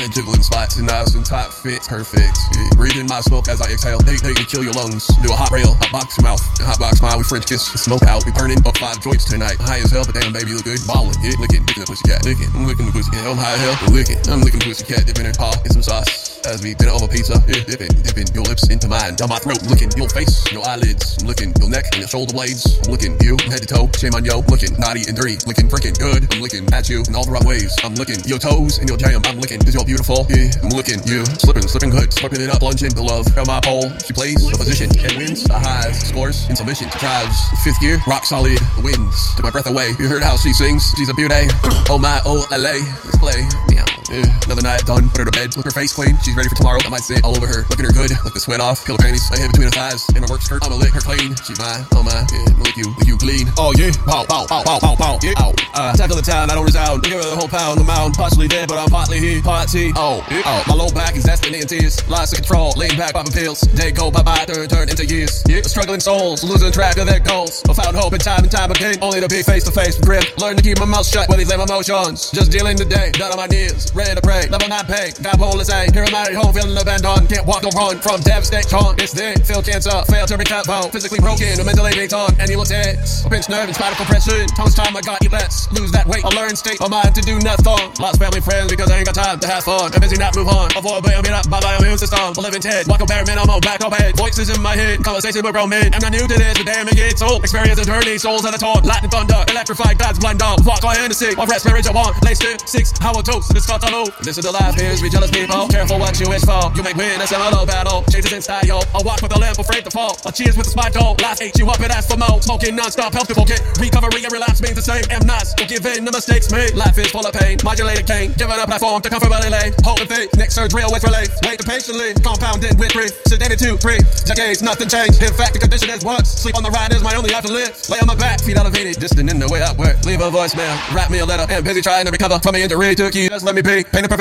And jiggling spots and nice and top fit, perfect. Yeah. Breathing my smoke as I exhale. They, they can kill your lungs. Do a hot rail, hot box your mouth. Hot box smile, we French kiss. Smoke out, we burning up five joints tonight. High as hell, but damn baby, look good. Ballin', yeah, licking, licking the pussy cat. Licking, I'm licking the pussy cat. I'm high as hell, I'm licking. I'm licking the pussy cat, dipping in paw in some sauce. As we dinner over pizza, yeah, dipping, dipping your lips into mine. Down my throat, looking your face, your eyelids. I'm looking your neck and your shoulder blades. I'm looking you, head to toe, shame on yo. Looking naughty and dirty, looking freaking good. I'm looking at you in all the right ways. I'm looking your toes and your jam. I'm looking cause you're beautiful. Yeah, I'm looking you, slipping, slipping good, slipping it up, lunging the love. Got my pole, she plays the position and wins. The highs, scores in submission. Drives fifth gear, rock solid, wins. Took my breath away. You heard how she sings? She's a beauty. Oh my, oh LA, let's play. Meow. Yeah, another night done, put her to bed, look her face clean. She's ready for tomorrow. I might sit all over her, looking her good, lick the sweat off, peel her panties, I hit between her thighs, in her work skirt. I'ma lick her clean. She's mine, oh my, yeah, lick you, lick you clean. Oh yeah, pow, pow, pow, pow, pow, pow, yeah, ow. Uh, tackle the town, I don't resound. Give her the whole pound, the mound, partially dead, but I'm partly here, party. Oh, yeah, oh, my low back is destiny and tears, lots of control, lean back, popping pills. Day go bye bye, turn, turn into years. Yeah, struggling souls, losing track of their goals. I found hope in time and time again, only to be face to face with grim. Learn to keep my mouth shut with these lame emotions. Just dealing today, down on my knees, ready to pray. Level not pay, got pole say, here am I at home, feeling abandoned. Can't walk, no run from devastation. It's there, feel cancer, fail to recap. recover. Physically broken, or mentally beaten, and you look dead. A pinched nerve and spinal compression. Times time I got you less. Lose that weight, a learned state of mind to do nothing. Lost family, friends, because I ain't got time to have fun. I'm busy, not move on. Avoid being beat up by my immune system. A living dead, walk a bare minimum, on back up head. Voices in my head, conversation with grown. I'm not new to this, but damn it gets old. Experience a journey, souls at a torn. Lightning thunder, electrified, God's blind dog. Walk on Hennessy, one rest, marriage, I want. Laced in, six, how I toast, this I. This is the life, here's we jealous people. Careful what you wish for. You may win a similar battle. Changes in style. I walk with a limp, afraid to fall. I cheers with a smile. Life ate you up and ask for more. Smoking non-stop helps people get recovery and relapse means the same. Am not. Don't give in to mistakes made. Life is full of pain. Modulated cane. Giving up a platform to comfortably lay. And faith. Next surgery with relief. Wait patiently. Compounded with grief. Sedated to three decades. Nothing changed. In fact, the condition is once. Sleep on the ride is my only to live. Lay on my back. Feet elevated. Distant in the way upward. Leave a voicemail. Write me a letter. I'm busy trying to recover from my injury. Took you. Just let me be. Painted perfectly.